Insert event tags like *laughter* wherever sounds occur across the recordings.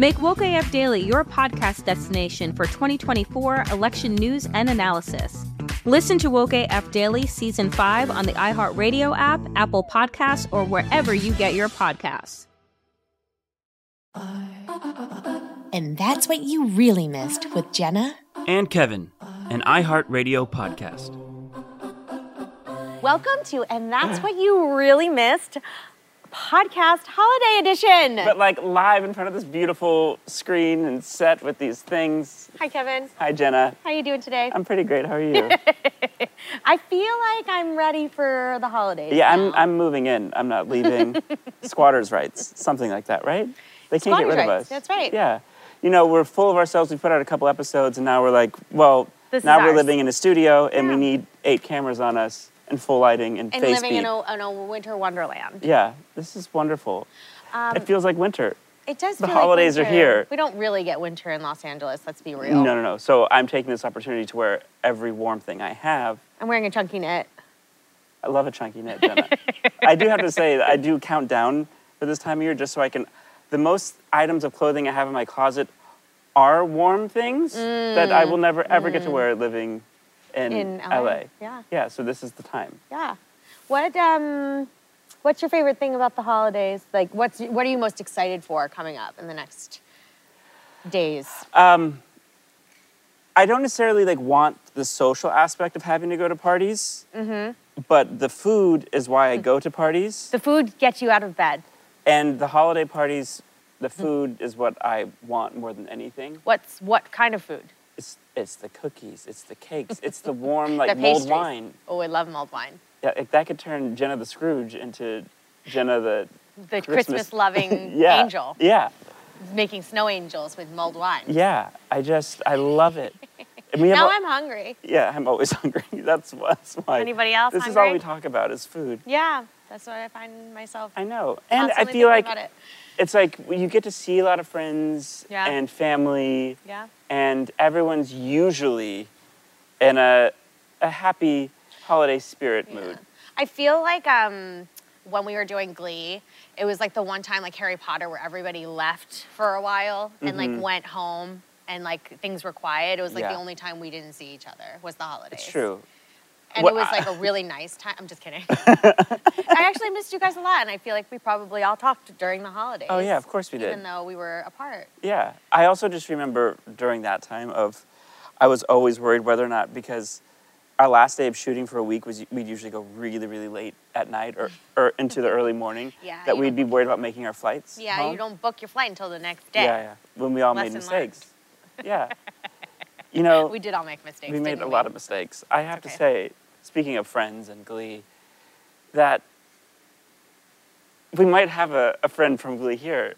Make Woke AF Daily your podcast destination for 2024 election news and analysis. Listen to Woke AF Daily Season 5 on the iHeartRadio app, Apple Podcasts, or wherever you get your podcasts. And that's what you really missed with Jenna and Kevin, an iHeartRadio podcast. Welcome to And That's What You Really Missed podcast holiday edition. But like live in front of this beautiful screen and set with these things. Hi, Kevin. Hi, Jenna. How are you doing today? I'm pretty great. How are you? *laughs* I feel like I'm ready for the holidays. Yeah, now. I'm, I'm moving in. I'm not leaving. *laughs* Squatters' rights, something like that, right? They can't Squatters' get rid rights, of us. That's right. Yeah. You know, we're full of ourselves. We put out a couple episodes, and now we're like, well, This now we're living in a studio, and we need eight cameras on us, and full lighting, and, and living in a, in a winter wonderland. Yeah, this is wonderful. Um, it feels like winter. It does. the feel like holidays are here. We don't really get winter in Los Angeles. Let's be real. No, no, no. So I'm taking this opportunity to wear every warm thing I have. I'm wearing a chunky knit. I love a chunky knit, Jenna. I do have to say that I do count down for this time of year just so I can. The most items of clothing I have in my closet are warm things that I will never ever get to wear living in, Mm. In LA, yeah. Yeah, so this is the time. Yeah. What um, what's your favorite thing about the holidays? Like, what's what are you most excited for coming up in the next days? Um, I don't necessarily like want the social aspect of having to go to parties, Mm-hmm. but the food is why I go to parties. The food gets you out of bed. And the holiday parties, the food is what I want more than anything. What's what kind of food? It's the cookies, it's the cakes, it's the *laughs* warm like the mulled wine. Oh, I love mulled wine. Yeah, if that could turn Jenna the Scrooge into Jenna the The Christmas- loving *laughs* yeah, angel Yeah, making snow angels with mulled wine. yeah. I just I love it. And we *laughs* have Now I'm hungry. yeah, I'm always hungry. That's that's why. Anybody else This is all we talk about is food. Yeah, that's what I find myself. I know, and I feel like about it. It's like you get to see a lot of friends Yeah. and family. Yeah. and everyone's usually in a, a happy holiday spirit mood. I feel like um, when we were doing Glee, it was like the one time like Harry Potter where everybody left for a while and like went home and like things were quiet. It was like Mm-hmm. Yeah. the only time we didn't see each other was the holidays. It's true. And it was like a *laughs* really nice time. I'm just kidding. *laughs* I actually missed you guys a lot, and I feel like we probably all talked during the holidays. Oh, yeah, of course we did. Even though we were apart. Yeah. I also just remember during that time of I was always worried whether or not because our last day of shooting for a week was we'd usually go really, really late at night or, *laughs* or into the early morning. Yeah, That we'd be worried about making our flights. Yeah, home. you don't book your flight until the next day. Yeah, yeah. When we all made Lesson learned. mistakes. Yeah. You know, We did all make mistakes. we made a lot of mistakes. I have okay. to say, speaking of friends and Glee, that we might have a, a friend from Glee here.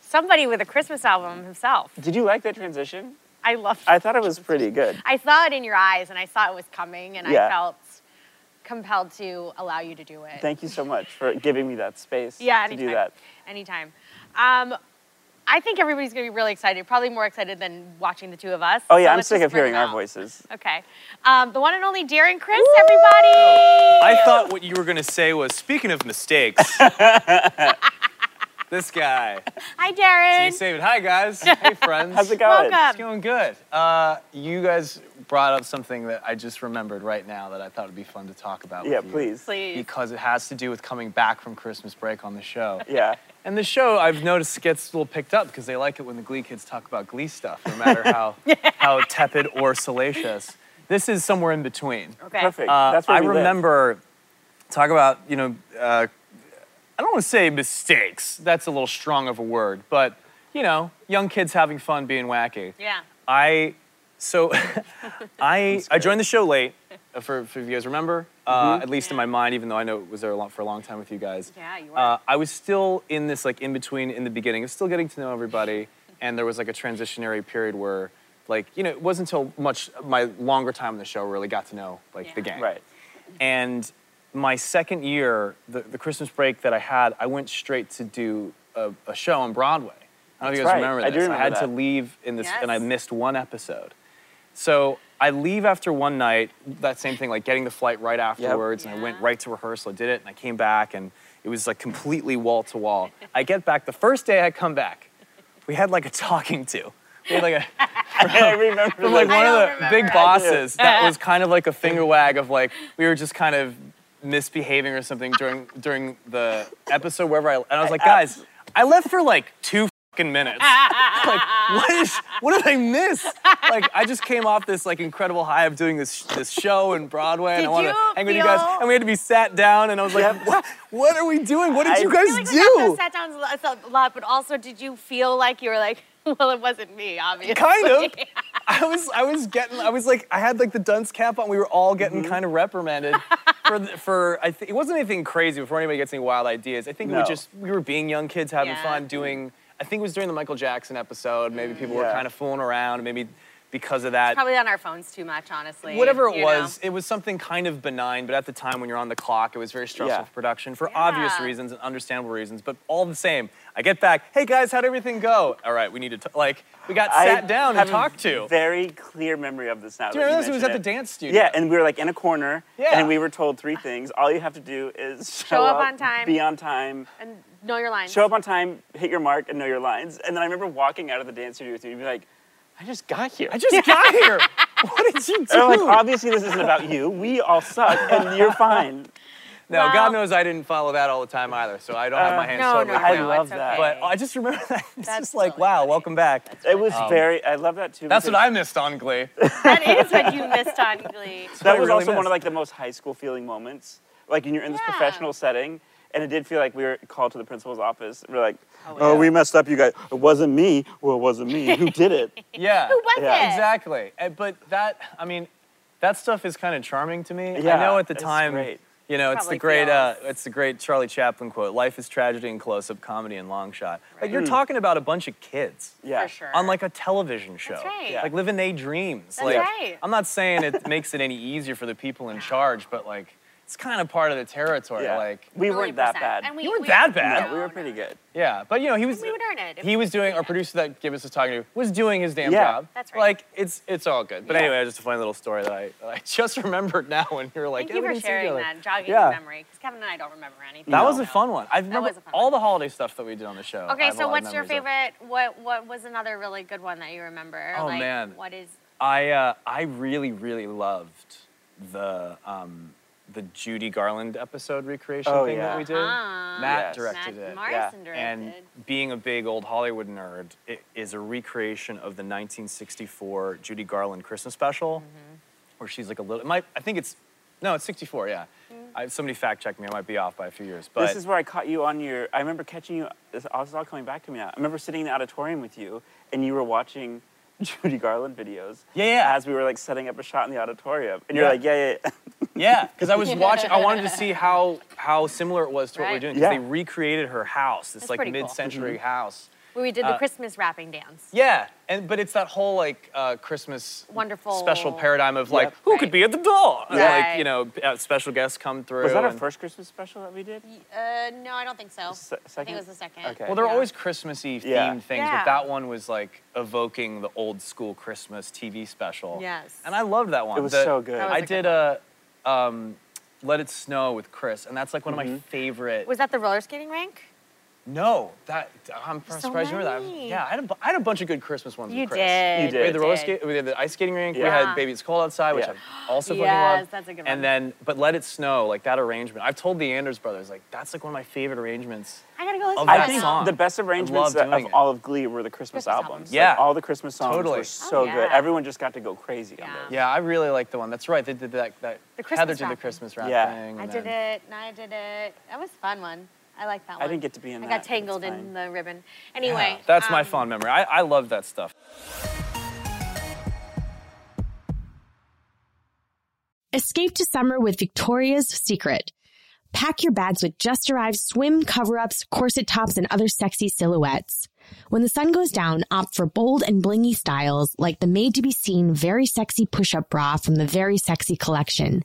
Somebody with a Christmas album himself. Did you like that transition? I loved I thought it was pretty good. I saw it in your eyes and I saw it was coming and Yeah. I felt compelled to allow you to do it. Thank you so much for giving me that space Yeah, to do that. Anytime. Um, I think everybody's gonna be really excited, probably more excited than watching the two of us. Oh yeah, So I'm sick of hearing our out. voices. Okay. Um, the one and only Darren Criss, everybody. I thought what you were gonna say was speaking of mistakes. *laughs* this guy. Hi, See, Darren. David. Hi guys. Hey friends. How's it going? Welcome. It's going good. Uh, you guys brought up something that I just remembered right now that I thought would be fun to talk about. Yeah, with you. please. Please. Because it has to do with coming back from Christmas break on the show. Yeah. And the show, I've noticed, gets a little picked up because they like it when the Glee kids talk about Glee stuff, no matter *laughs* how, how tepid or salacious. This is somewhere in between. Okay. Perfect. Uh, That's where I we live. remember talk about you know uh, I don't want to say mistakes. That's a little strong of a word, but you know, young kids having fun being wacky. Yeah. I so *laughs* I I joined the show late. Uh, For, for if you guys remember, uh, Mm-hmm. at least in my mind, even though I know it was there a lot, for a long time with you guys. Yeah, you were. Uh, I was still in this like in between in the beginning, of still getting to know everybody, *laughs* and there was like a transitionary period where, like you know, it wasn't until much my longer time in the show really got to know like the Yeah. gang. Right. And my second year, the, the Christmas break that I had, I went straight to do a, a show on Broadway. I don't know if you That's guys right. remember I this. do remember had to that. leave in this, and I Yes. missed one episode. So I leave after one night, that same thing, like getting the flight right afterwards, and I went right to rehearsal. I did it, and I came back, and it was like completely wall to wall. *laughs* I get back, the first day I come back, we had like a talking to. We had like a, *laughs* *laughs* I remember from like one of the remember. big bosses that was kind of like a finger wag of like we were just kind of misbehaving or something during during the episode wherever I and I was like guys I left for like two minutes *laughs* like what is what did I miss like I just came off this like incredible high of doing this this show in Broadway and Did I want to you hang with you guys and we had to be sat down and I was like Yep. what what are we doing what did I you guys feel like do the sat down a lot, but also did you feel like you were like, *laughs* well, it wasn't me, obviously. kind of. *laughs* I was I was getting I was like I had like the dunce cap on. We were all getting Mm-hmm. kind of reprimanded for the, for I think it wasn't anything crazy before anybody gets any wild ideas. I think we No. were just we were being young kids having Yeah. fun doing. I think it was during the Michael Jackson episode. Maybe people were kind of fooling around. Maybe because of that. Probably on our phones too much, honestly. Whatever it you know? was, it was something kind of benign, but at the time when you're on the clock, it was very stressful Yeah. for production for obvious reasons and understandable reasons. But all the same, I get back, hey guys, how'd everything go? All right, we need to, t-. like, we got I sat down and have a talked to. Very clear memory of this now. Do you remember this? It was mention at the dance studio. Yeah, and we were like in a corner, Yeah. and we were told three things. All you have to do is show, Show up on time. be on time, And know your lines. show up on time, hit your mark, and know your lines. And then I remember walking out of the dance studio with you and be like, I just got here. I just got here. *laughs* What did you do? And I'm like, obviously this isn't about you. We all suck, and you're *laughs* fine. no, Well- God knows I didn't follow that all the time either, so I don't have my uh, hands no, totally no, I clean. no, love it's that. okay. But I just remember *laughs* that. It's That's just like, really wow, funny. welcome back. It was um, very. I love that too. That's what I missed on Glee. that is what you missed on Glee. That was really also one of like the most high school feeling moments. Like when you're in this Yeah. professional setting, and it did feel like we were called to the principal's office. We're like, Oh, oh, we messed up, you guys. It wasn't me. Well, it wasn't me. Who did it? *laughs* Yeah. Who was Yeah. it? Exactly. Uh, But that, I mean, that stuff is kind of charming to me. Yeah, I know at the time, great. you know, it's the great, uh, it's the great Charlie Chaplin quote: "Life is tragedy and close-up comedy and long shot." Like Hmm. you're talking about a bunch of kids. Yeah. For sure. On like a television show, right. Yeah. like living their dreams. That's like, right. I'm not saying it *laughs* makes it any easier for the people in charge, but like, it's kind of part of the territory. Yeah. Like, we weren't that bad. And we, You weren't we- that bad. no, we were pretty good. yeah, but you know, he was. we would earn it. if He was doing our producer that Gibbous was talking to was doing his damn Yeah. job. That's right. Like it's it's all good. But Yeah. anyway, just a funny little story that I that I *laughs* just remembered now when you were like, Thank you for sharing together. that, jogging Yeah. the memory, because Kevin and I don't remember anything. That was a fun one. I remember was a fun all one. the holiday stuff that we did on the show. Okay, so what's your memories of. favorite? What what was another really good one that you remember? Oh, like, man. What is? I uh, I really really loved the um, the Judy Garland episode recreation Oh, thing yeah. that we did. Ah. Matt Yes. directed Matt it. Morrison directed. And being a big old Hollywood nerd, it is a recreation of the 1964 Judy Garland Christmas special, Mm-hmm. where she's like a little. It might, I think it's no, it's 64. Yeah, Mm. I, somebody fact checked me. I might be off by a few years, but this is where I caught you on your. I remember catching you. This this is all coming back to me now. I remember sitting in the auditorium with you, and you were watching *laughs* Judy Garland videos. Yeah, yeah. As we were like setting up a shot in the auditorium, and you're Yeah. like, yeah, yeah. yeah. *laughs* Yeah, because I was *laughs* watching. I wanted to see how how similar it was to what we're doing. Because Yeah. they recreated her house, this That's like pretty cool. mid-century Mm-hmm. house. Where we did the Uh, Christmas wrapping dance. Yeah, and but it's that whole like uh, Christmas Wonderful. special paradigm of like Yep. who Right. could be at the door, and like you know uh, special guests come through. Was that our first Christmas special that we did? Uh, no, I don't think so. Se- I think second? it was the second. Okay. Well, there are Yeah. always Christmassy themed Yeah. things, Yeah. but that one was like evoking the old school Christmas TV special. Yes. And I loved that one. It was The- so good. That was I a good did a um, Let It Snow with Chris, and that's like one of Mm-hmm. my favorite. Was that the roller skating rink? No, that I'm So surprised you remember that. Yeah, I had, a, had a bunch of good Christmas ones You with Chris. did. You did. We had the roller did. skate, we had the ice skating rink. We had Baby It's Cold Outside, which Yeah. I also fucking Yes, loved. that's a good one. And then, but Let It Snow, like that arrangement. I've told the Anders brothers, like that's like one of my favorite arrangements. I gotta go listen Of to I that that think song. the best arrangements love that- doing of it. all of Glee were the Christmas, Christmas albums. albums. Like, Yeah. all the Christmas songs Totally. were oh, so yeah. good. Everyone just got to go crazy on Yeah. those. Yeah, I really like the one. That's right. They did that. that The Heather Christmas did the. Christmas wrap Yeah. thing. I did it, and I did it. That was a fun one. I like that one. I didn't get to be in there. I that, got tangled in the ribbon. Anyway. Yeah, that's my um, fond memory. I, I love that stuff. Escape to summer with Victoria's Secret. Pack your bags with just arrived swim cover ups, corset tops, and other sexy silhouettes. When the sun goes down, opt for bold and blingy styles like the made to be seen very sexy push up bra from the Very Sexy collection.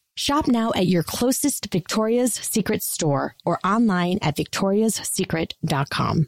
Shop now at your closest Victoria's Secret store or online at victoriassecret.com.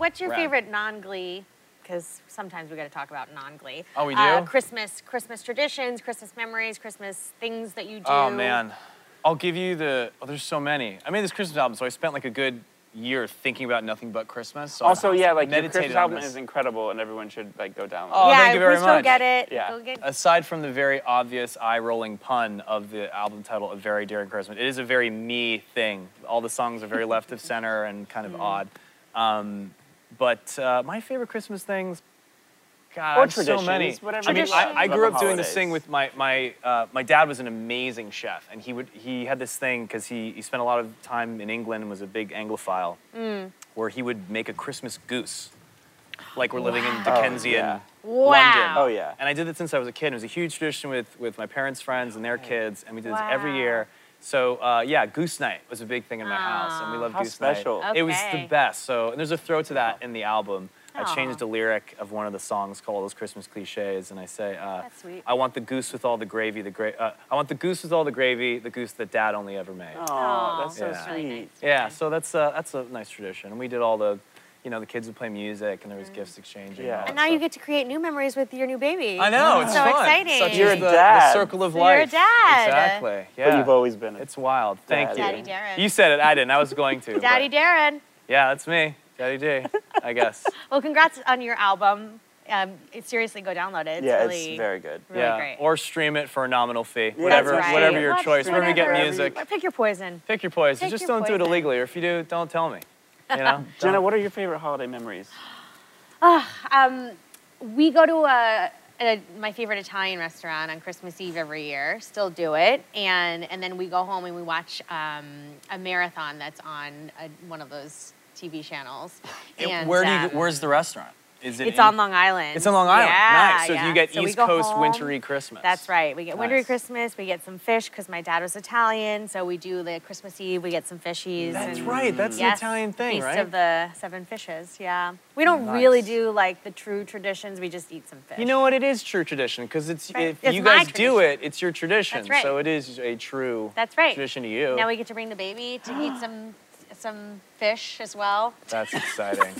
What's your Rad. favorite non-Glee? Because sometimes we got to talk about non-Glee. Oh, we Uh, do? Christmas, Christmas traditions, Christmas memories, Christmas things that you do. Oh man, I'll give you the. Oh, there's so many. I made this Christmas album, so I spent like a good year thinking about nothing but Christmas. So Also, I yeah, like your meditated Christmas album is incredible, and everyone should like go download. Oh, yeah, thank you very please much. go get it. Yeah. Go get Aside from the very obvious eye-rolling pun of the album title, "A Very Darren Crissmas," it is a very me thing. All the songs are very left of center and kind of Mm. odd. Um, but uh, my favorite Christmas things, God, Or I have so traditions, many. whatever I mean, I, I grew up doing this thing with my my uh, my dad was an amazing chef, and he would he had this thing because he he spent a lot of time in England and was a big Anglophile, Mm. where he would make a Christmas goose, like we're living in Dickensian Oh, yeah. Wow. London. Oh, yeah. And I did it since I was a kid. It was a huge tradition with with my parents' friends and their kids, and we did this every year. So uh, yeah, Goose Night was a big thing in my house, and we loved How Goose special. Night. It was the best. So and there's a throw to that in the album. I changed a lyric of one of the songs called "Those Christmas Cliches," and I say, uh, That's sweet. "I want the goose with all the gravy, the gra- uh, I want the goose with all the gravy, the goose that Dad only ever made." Oh, that's so Yeah. sweet. Yeah, so that's uh, that's a nice tradition, and we did all the, you know, the kids would play music, and there was gifts exchanging. Yeah. all And that now you get to create new memories with your new baby. I know, it's so fun. exciting. Such You're is a the, dad. the circle of So you're a dad. Exactly. Yeah. But you've always been. A It's wild. Thank Daddy. you. Daddy Darren. You said it. I didn't. I was going to. Daddy but- Darren. Yeah, that's me. Daddy D. *laughs* I guess. Well, congrats on your album. Um, it, seriously, go download it. It's yeah, really, it's very good. really yeah. great. Or stream it for a nominal fee. Yeah, whatever, right. whatever your Watch choice. Wherever you get music. Pick your poison. Pick your poison. Pick Just your don't do it illegally. Or if you do, don't tell me. You know. *laughs* Jenna, what are your favorite holiday memories? Um, we go to a, a my favorite Italian restaurant on Christmas Eve every year. Still do it, and and then we go home and we watch um, a marathon that's on a, one of those TV channels. And, Where do you? um, Where's the restaurant? Is it? It's in- on Long Island. It's on Long Island. Yeah, nice. So yeah. you get So East Coast home. wintry Christmas. That's right. We get wintry Christmas. We get some fish because my dad was Italian. So we do the Christmas Eve. We get some fishies. That's and- right. That's yes, an Italian thing, Feast right? of the seven fishes. Yeah. We don't really do like the true traditions. We just eat some fish. You know what? It is true tradition because it's Right. if It's you guys do it, it's your tradition. That's right. So it is a true That's right. tradition to you. Now we get to bring the baby to eat some some fish as well. That's *laughs* exciting.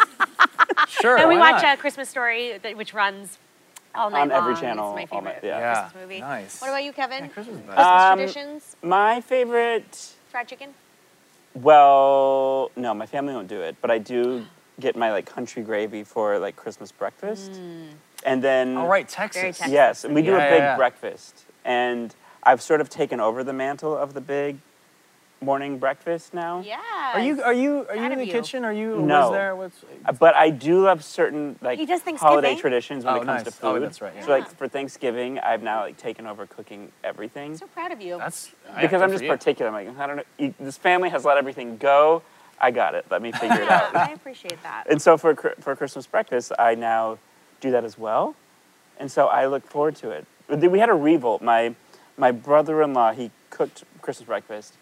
Sure. and we why watch not? a Christmas story that, which runs all night On every channel, It's my all night, favorite yeah. Yeah. Christmas movie. Nice. What about you, Kevin? Christmas is nice. Christmas Um, traditions? My favorite. Fried chicken? Well, no, my family won't do it, but I do get my like country gravy for like Christmas breakfast, and then. All right, Texas. Very Texas. Yes, and we do Yeah, a yeah, big yeah. breakfast, and I've sort of taken over the mantle of the big morning breakfast now. Yeah. Are you are you are you in the you. kitchen? Are you No. was there? What's, Uh, But I do love certain like holiday traditions when Oh, it comes nice. to Oh, food. that's right, yeah. So like for Thanksgiving, I've now like taken over cooking everything So proud of you. that's because I'm just particular. I'm like I don't know. you- This family has let everything go. I got it. Let me *laughs* figure it out. I appreciate that. And so for for Christmas breakfast, I now do that as well, and so I look forward to it. But We had a revolt. My my brother-in-law he cooked Christmas breakfast,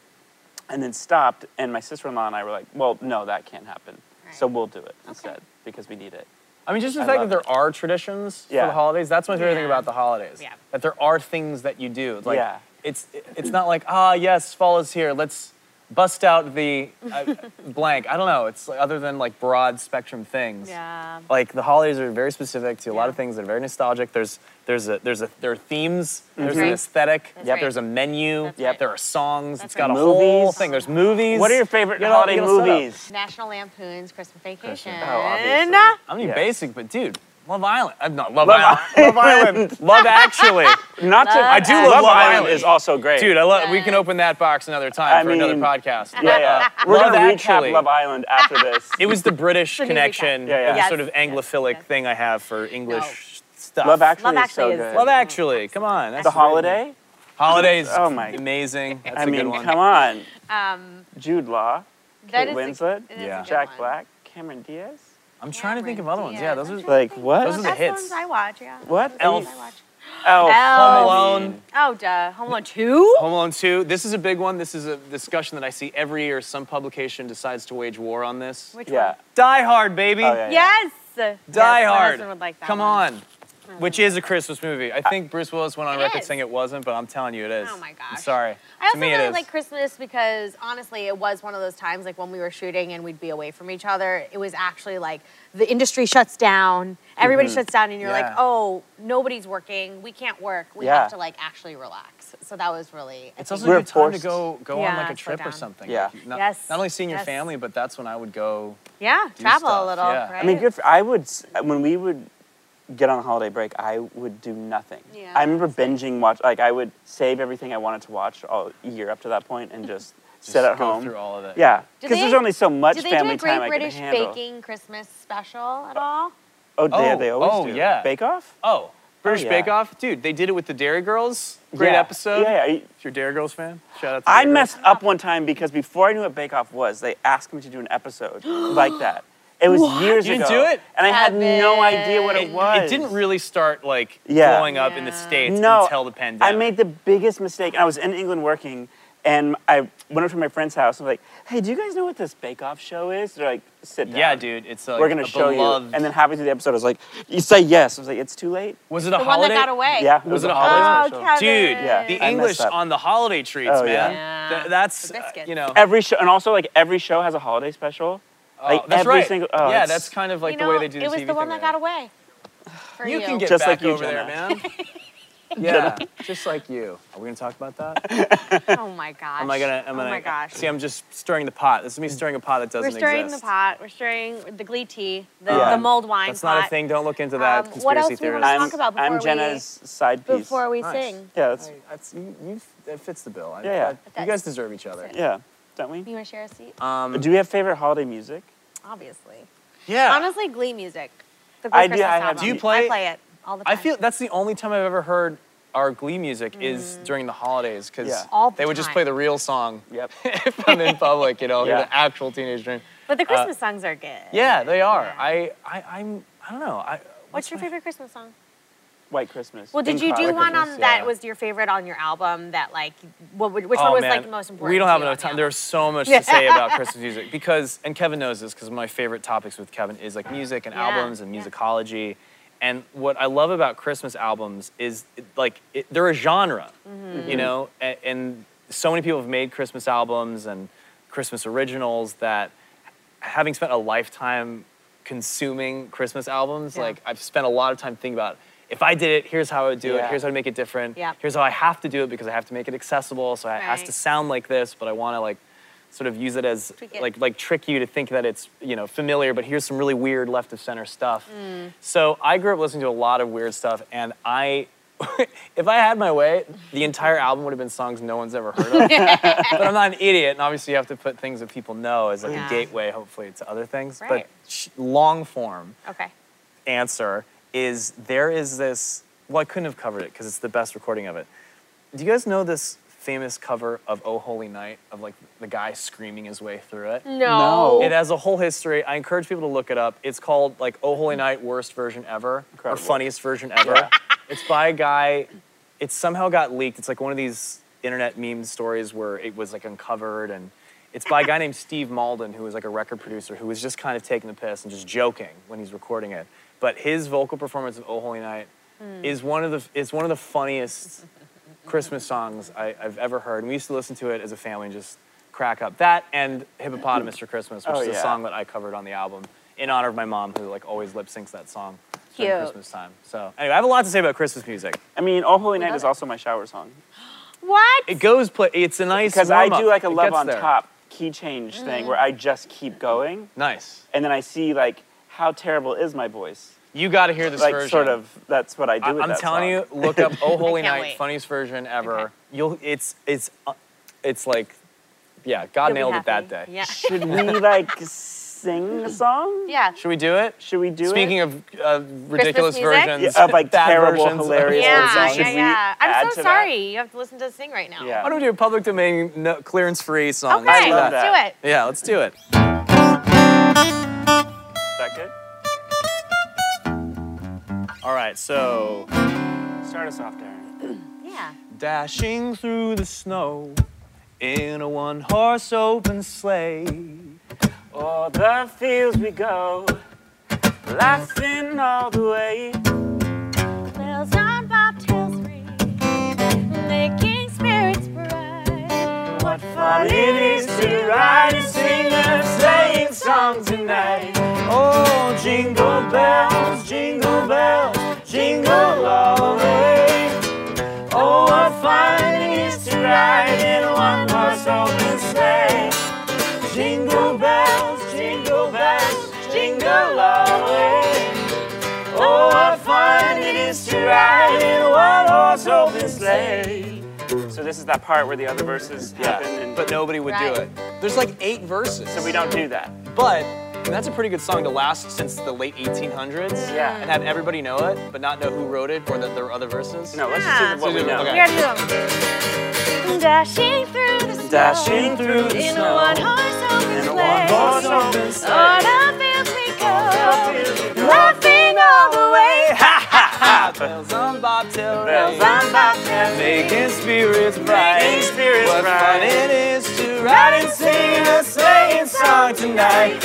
and then stopped. And my sister-in-law and I were like, "Well, no, that can't happen. So we'll do it instead because we need it." I mean, just the I fact that love there are traditions Yeah. for the holidays. That's my favorite thing about the holidays. Yeah. That there are things that you do. It's Like, Yeah. It's it's not like ah yes fall is here. Let's bust out the uh, *laughs* blank. I don't know. It's like, other than like broad spectrum things. Yeah. Like the holidays are very specific to a lot of things that are very nostalgic. There's there's a there's a there are themes. There's an aesthetic. That's right. There's a menu. That's right. There are songs. That's it's got right. a whole thing. There's movies. What are your favorite You gotta- holiday you gotta set up. movies? National Lampoon's Christmas Vacation. Oh, obviously. I'm gonna be Yes. basic, but dude, Love Island. I'm not Love, Love Island. Love Island. *laughs* Love Actually. Not to. I do love Love Love Island Island. is also great. Dude, I love. We can open that box another time I for another podcast. Yeah, yeah. Uh, We're Love gonna Actually. recap Love Island after *laughs* this. It was the British connection, recap. Yeah, yeah. the Yes, sort of yes, anglophilic yes. thing I have for English stuff. Love Actually Love is Actually so is- good. Love Actually. Come on. That's the a great- holiday. Holidays. *laughs* Oh my- Amazing. That's I a mean, good one. come on. Um, Jude Law, Kate is Winslet, it is a Yeah. Jack. Black, Cameron Diaz. I'm trying to think of other ones. Yeah, those Diaz. are Like what? Those are the That's hits. ones I watch, yeah. What? Elf. I watch. Elf. Elf. Home Alone. Oh, duh. Home Alone 2? Home Alone 2. This is a big one. This is a discussion that I see every year. Some publication decides to wage war on this. Which Yeah. Die Hard, baby. Oh, yeah, yeah. Yes! Die yes, My Hard. husband would like that Come one. on. Mm. Which is a Christmas movie. I think Bruce Willis went on It record is. saying it wasn't, but I'm telling you it is. Oh my I'm gosh. sorry. I also me, really it is. like Christmas because honestly, it was one of those times like when we were shooting and we'd be away from each other. It was actually like the industry shuts down, everybody mm-hmm. shuts down, and you're like, oh, nobody's working, we can't work, we Yeah. have to like actually relax. So that was really. I It's think- also a We're good time to forced- go go on like a trip or something. Yeah. Like, not, Yes, not only seeing your yes. family, but that's when I would go. yeah, do travel a little, yeah. right? I mean, good. For, I would when we would get on a holiday break, I would do nothing. Yeah, I remember binging watch. Like I would save everything I wanted to watch all year up to that point and just, *laughs* Just sit at go home. through all of it. Yeah, because there's only so much family time I can handle. Do they family do a Great time British. Baking Christmas special at all? Oh, they, Oh, they always oh, do. yeah. Bake Off? Oh, oh, British yeah. Bake Off, dude. They did it with the Derry Girls. Great Yeah. episode. Yeah, yeah. If you're a Derry Girls fan, shout out to I Dairy messed Girls. up one time because before I knew what Bake Off was, they asked me to do an episode *gasps* like that. It was What? years You ago. didn't do it? And I had no idea what it, was. It didn't really start like Yeah. blowing up in the states no, until the pandemic. I made the biggest mistake. I was in England working, and I went up to my friend's house and was like, "Hey, do you guys know what this Bake Off show is?" They're like, "Sit down." Yeah, dude, it's like We're gonna a show beloved- you. And then halfway through the episode, I was like, "You say yes." I was like, "It's too late." Was it a The one holiday? that got away. Yeah, Was it a a holiday Oh, special? Dude, Yeah, the I English on the holiday treats, Oh, man. yeah. Th- that's uh, you know. Every show, and also like every show has a holiday special. Oh, Like that's every right. single. Oh, yeah, that's kind of like you the way they do the TV it was TV the one thing that got away. For You you, can get Just back like you, over there, man. *laughs* yeah, just like you. Are we gonna talk about that? *laughs* oh my gosh. Am I gonna? Am oh I my gosh. See, I'm just stirring the pot. This is me stirring a pot that doesn't exist. We're stirring exist. the pot. We're stirring the Glee tea, the, Yeah. the mulled wine That's pot. not a thing. Don't look into that. Um, conspiracy what else we theories. wanna I'm, talk about I'm before Jenna's side piece. Before we Nice. sing. Yeah, that's, That's you, you. That fits the bill. I- Yeah, yeah. I- you guys deserve each other. yeah, don't we? You want to share a seat? Um, Do we have favorite holiday music? Obviously. yeah. Honestly, Glee music. The Glee I do- Christmas I have- Do you play- I play it all the time. I feel that's the only time I've ever heard our Glee music is during the holidays because Yeah. The they would just play the real song Yep. *laughs* if I'm in public, you know, *laughs* Yeah. the actual teenage dream. But the Uh, Christmas songs are good. Yeah, they are. Yeah. I, I, I'm, I don't know. I, What's your favorite Christmas song? White Christmas. Well, did you do Crosby. one on Christmas, that yeah. was your favorite on your album? That like, what, would- which oh, one was man. like the most important? We don't have enough time. There's so *laughs* much to say about Christmas music because, and Kevin knows this because my favorite topics with Kevin is like music and Yeah, albums and yeah. musicology. And what I love about Christmas albums is it, like it, they're a genre, Mm-hmm. you know, and, and so many people have made Christmas albums and Christmas originals that having spent a lifetime consuming Christmas albums, Yeah. like I've spent a lot of time thinking about if I did it, here's how I would do it, here's how to make it different, Yeah. here's how I have to do it because I have to make it accessible, so it has to sound like this, but I want to like sort of use it as like like trick you to think that it's you know familiar, but here's some really weird left of center stuff. Mm. So I grew up listening to a lot of weird stuff, and I. *laughs* if I had my way, the entire album would have been songs no one's ever heard of. *laughs* but I'm not an idiot, and obviously you have to put things that people know as like Yeah. a gateway, hopefully, to other things. Right. But sh- long form Okay. answer is there is this. Well, I couldn't have covered it because it's the best recording of it. Do you guys know this famous cover of "Oh Holy Night" of like the guy screaming his way through it? No. no. It has a whole history. I encourage people to look it up. It's called like "Oh Holy Night," worst version ever, Incredible. or funniest version ever. it's by a guy. It somehow got leaked. It's like one of these internet meme stories where it was like uncovered, and it's by a guy named Steve Malden, who was like a record producer, who was just kind of taking the piss and just joking when he's recording it. But his vocal performance of "Oh Holy Night" is one of the is one of the funniest Christmas songs I, I've ever heard. And we used to listen to it as a family and just crack up. That and Hippopotamus for Christmas, which Oh, is a yeah. song that I covered on the album in honor of my mom, who like always lip syncs that song during Christmas time. So anyway, I have a lot to say about Christmas music. I mean, All Holy Night is it. also my shower song. What? It goes play. It's a nice Because I do like a It love on there. top key change thing Mm. where I just keep going, Nice. and then I see like how terrible is my voice. You got to hear this like version. sort of that's what I do I, with am that telling song. you, look up *laughs* "Oh Holy Night," wait. funniest version ever. Okay. You'll. It's it's uh, it's like, yeah, God You'll nailed it that day. Yeah. Should we *laughs* like sing a song? yeah. Should we do it? Should we do Speaking it? Speaking of uh, ridiculous versions, Yeah, of, like, terrible, versions hilarious Yeah, songs. yeah, Should we yeah. I'm to so that? sorry. You have to listen to us sing right now. Yeah. Why don't we do a public domain no, clearance-free song? Okay, I love let's that. do it. Yeah, let's do it. All right, so Start us off, Darren. *clears throat* Yeah. dashing through the snow in a one-horse open sleigh. O'er the fields we go, laughing all the way. Bells on bobtails ring, making spirits bright. What fun it is to ride and sing a sleighing song tonight. Oh, jingle bells, jingle bells, jingle all the way. Oh, what fun it is to ride in a one-horse open sleigh. Jingle bells, jingle bells, jingle all the way. Oh, what fun it is to ride in a one-horse open sleigh. So this is that part where the other verses happen, and but nobody would Right. do it. There's like eight verses. so we don't do that. But And that's a pretty good song to last since the late 1800s. Yeah. And have everybody know it, but not know who wrote it or that there were other verses. No, let's just do what we know. Okay. Here, do them. Dashing through the snow. Dashing through the in snow. a one-horse open In a sleigh. one-horse open sleigh. O'er the fields we go. Laughing all the way. Ha ha ha! Bells on bobtail Bells on bobtail ring. Making spirits bright. Making spirits what bright. fun it is to ride and sing a sleighing song tonight.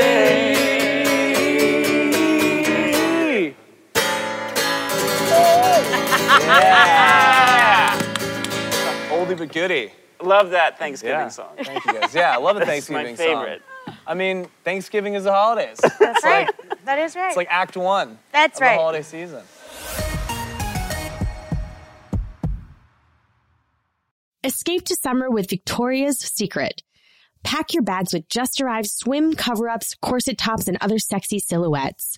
Oldie but goodie. Love that Thanksgiving Yeah. song. Thank you guys. Yeah, I love a *laughs* That's Thanksgiving my favorite. song. I mean, Thanksgiving is the holidays. That's right. That is right. It's like Act One. That's of right. The holiday season. Escape to summer with Victoria's Secret. Pack your bags with just arrived swim cover ups, corset tops, and other sexy silhouettes.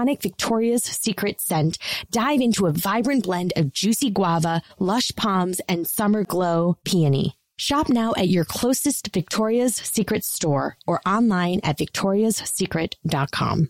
Victoria's Secret scent. Dive into a vibrant blend of juicy guava, lush palms, and summer glow peony. Shop now at your closest Victoria's Secret store or online at victoriassecret.com.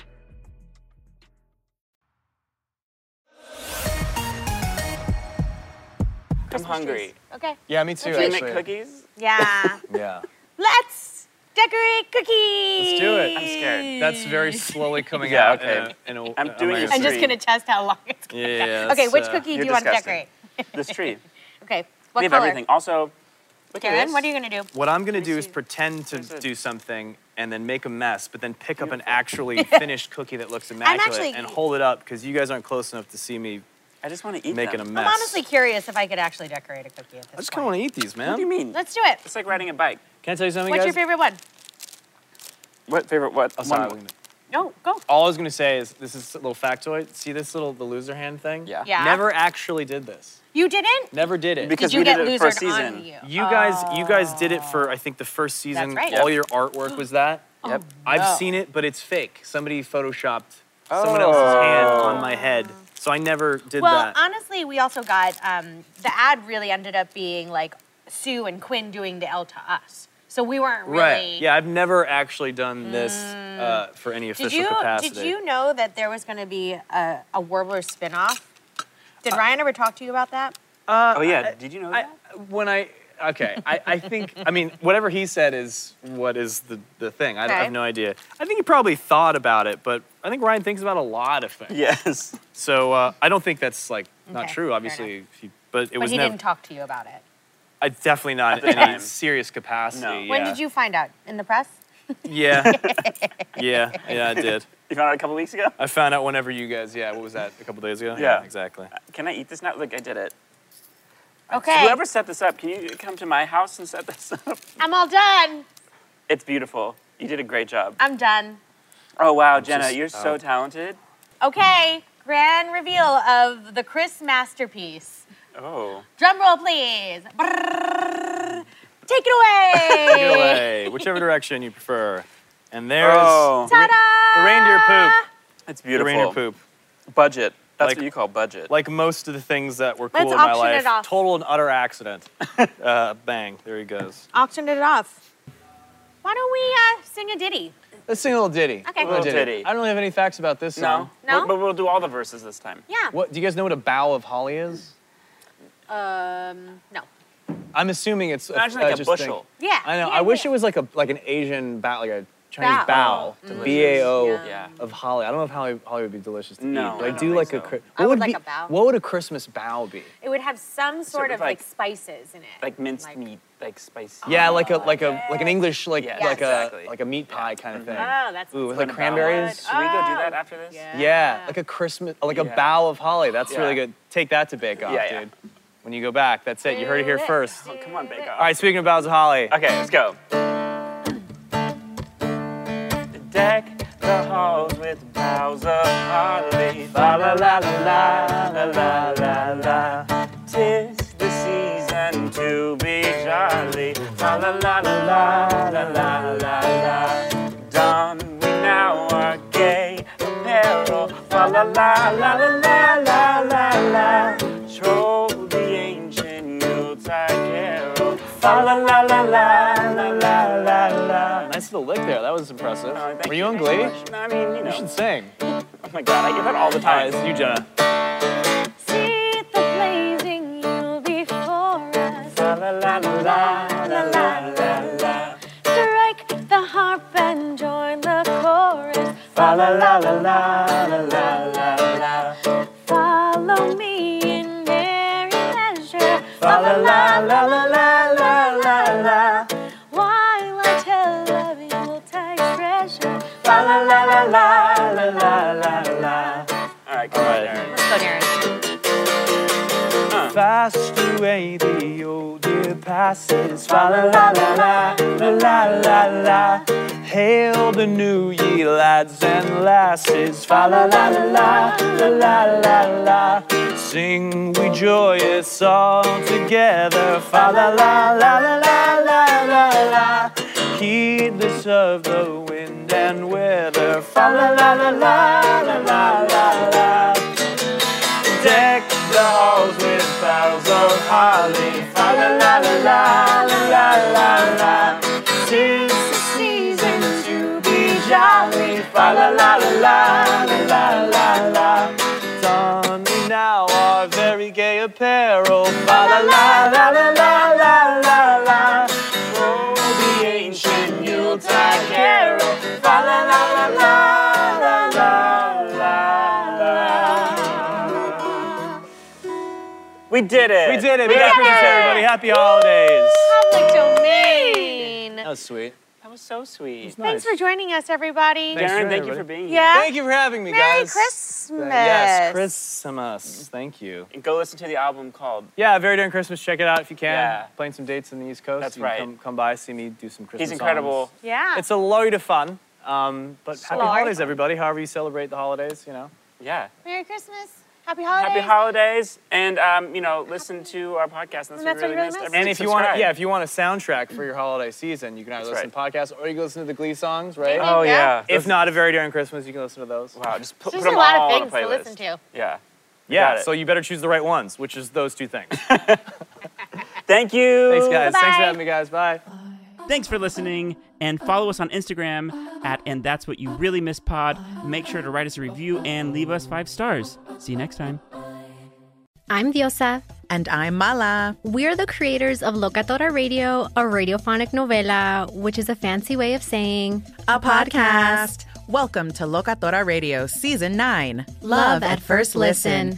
I'm hungry. Okay. Yeah, me too. Do you actually. make cookies? Yeah. *laughs* Yeah. Let's decorate cookies. Let's do it. I'm scared. That's very slowly coming Yeah, out. okay. In a, in a, I'm doing my this I'm just gonna test how long it's gonna Yeah, take. Okay, that's, which uh, cookie do You're want to decorate? This tree. *laughs* Okay. What we have color? everything. Also, look at Karen, this. what are you gonna do? What I'm gonna do is pretend to do something and then make a mess, but then pick up an actually *laughs* finished cookie that looks immaculate actually- and hold it up because you guys aren't close enough to see me I just want to eat making them. a mess. I'm honestly curious if I could actually decorate a cookie at this I just kind of want to eat these, man. What do you mean? Let's do it. It's like riding a bike. Can I tell you something, What's guys? your favorite one? What favorite? What? Oh, sorry, one- No, go. All I was gonna say is this is a little factoid. See this little the loser hand thing? Yeah. Yeah. Never actually did this. You didn't? Never did it. Because did you we get did it for a season. on you? You guys, you guys did it for oh. I think the first season. right. All your artwork was that. *gasps* Oh, yep. I've no. seen it, but it's fake. Somebody photoshopped someone oh. else's hand on my head, so I never did Well, that. honestly, we also got um, the ad really ended up being like Sue and Quinn doing the L to us. So we weren't really. Right. Yeah, I've never actually done this uh, for any official Did you capacity. did you know that there was going to be a, a Warbler spinoff? Did Ryan ever talk to you about that? Uh, Oh yeah. Did you know I, that? when I okay, I, I think I mean whatever he said is what is the the thing. I, I Okay. have no idea. I think he probably thought about it, but I think Ryan thinks about a lot of things. Yes. So uh, I don't think that's like not Okay, true. fair Obviously, he, but it but was he never. didn't talk to you about it. I definitely not At the in any time. serious capacity. No. Yeah. When did you find out? In the press? Yeah. *laughs* yeah. Yeah. I did. You found out a couple weeks ago. I found out whenever you guys. Yeah. What was that? A couple days ago. Yeah. Exactly. Can I eat this now? Like, I did it. Okay. Whoever set this up, can you come to my house and set this *laughs* up? I'm all done. It's beautiful. You did a great job. I'm done. Oh wow, Jenna, just you're so talented. Okay. Grand reveal of the Criss masterpiece. Oh. Drum roll, please. Brrrr. Take it away. Take it away, whichever direction you prefer. And there's Oh. the, the reindeer poop. It's The beautiful. reindeer poop. Budget. That's Like- what you call budget. Like most of the things that were Let's cool in my auction it life, off. total and utter accident. *laughs* uh, bang, there he goes. Auctioned it off. Why don't we uh, sing a ditty? Let's sing a little ditty. Okay. A little Little ditty. I don't really have any facts about this no. song. No? But, but we'll do all the verses this time. Yeah. What do you guys know what a bough of holly is? Um, no. I'm assuming it's a- Imagine uh, like a just bushel. Yeah. I know. yeah, I wish yeah. it was like a like an Asian bow, like a Chinese Bao. bow, mm-hmm. Delicious. B A O Yeah. of holly. I don't know if holly, holly would be delicious to No, eat, but I I, don't do think like so. a. Chri- I What would would like be? a bow. What would a Christmas bow be? It would have some sort, of of like, like- spices in it. Like minced Like- meat, like spicy. Yeah, like a like a oh, like an English like Yeah, like exactly. a like a meat pie kind of mm-hmm. thing. Oh, that's Ooh, with Like like a cranberries. Should we go do Oh. that after this? Yeah. Yeah, like a Christmas, like a Yeah. bow of holly. That's really good. Take that to Bake Off, Yeah, yeah. dude. When you go back, that's it. You heard it here first. Oh, come on, bake off. All right, speaking of bows of holly. Okay, let's go. Deck the halls with boughs of holly. Fa la la la la la la la. Tis the season to be jolly. Fa la la la la la la la la. Don we now our gay apparel. La la la la la la impressive. Oh, Were you, you on Glee? No, I mean, you know. You should sing. Oh my god, I get that all the time. Uh, you, Jenna. See the blazing before us. La la la la la la la la. Strike the harp and join the chorus. La la la la la. Year passes. Fa la la la la la la la la. Hail the new ye lads and lasses. Fa la la la la la la la la. Sing we joyous all together. Fa la la la la la la la la. Heedless of the wind and weather. Fa la la la la la la la la. darling. Fa la la la la la la la. Tis the season to be jolly. Fa la la la la la la la. Don me now our very gay apparel. Fa la la la la la. We did it. We did it. We Merry got Christmas, it. everybody. Happy holidays. Public domain. That was sweet. That That was so sweet. Thanks for joining us, everybody. Thanks Darren, thank you for being here. Yeah. Thank you for having me, Merry guys. Merry Christmas. Yes, Christmas. Thank you. And go listen to the album called. Yeah, very Darren Crissmas. Check it out if you can. Yeah. Playing some dates in the East Coast. That's You can right. Come, come by, see me do some Christmas. He's incredible. songs. Yeah. It's a load of fun. Um, but happy holidays, everybody. However you celebrate the holidays, you know. Yeah. Merry Christmas. Happy holidays. Happy holidays, and um, you know, listen to our podcast. That's, And what that's we what really really missed. missed. And if you want, yeah, if you want a soundtrack for your holiday season, you can either That's listen to podcasts or you can listen to the Glee songs, right? Oh yeah. If not, a very Darren Crissmas, you can listen to those. Wow, just put, There's put a them lot all of on a things to listen to. Yeah. Yeah, so you better choose the right ones, which is those two things. *laughs* Thank you. Thanks, guys. Thanks Bye-bye. for having me, guys. Bye. Thanks for listening, and follow us on Instagram at And That's What You Really Miss Pod. Make sure to write us a review and leave us five stars. See you next time. I'm Diosa. And I'm Mala. We're the creators of Locatora Radio, a radiophonic novela, which is a fancy way of saying A podcast. Welcome to Locatora Radio Season 9 Love at First Listen.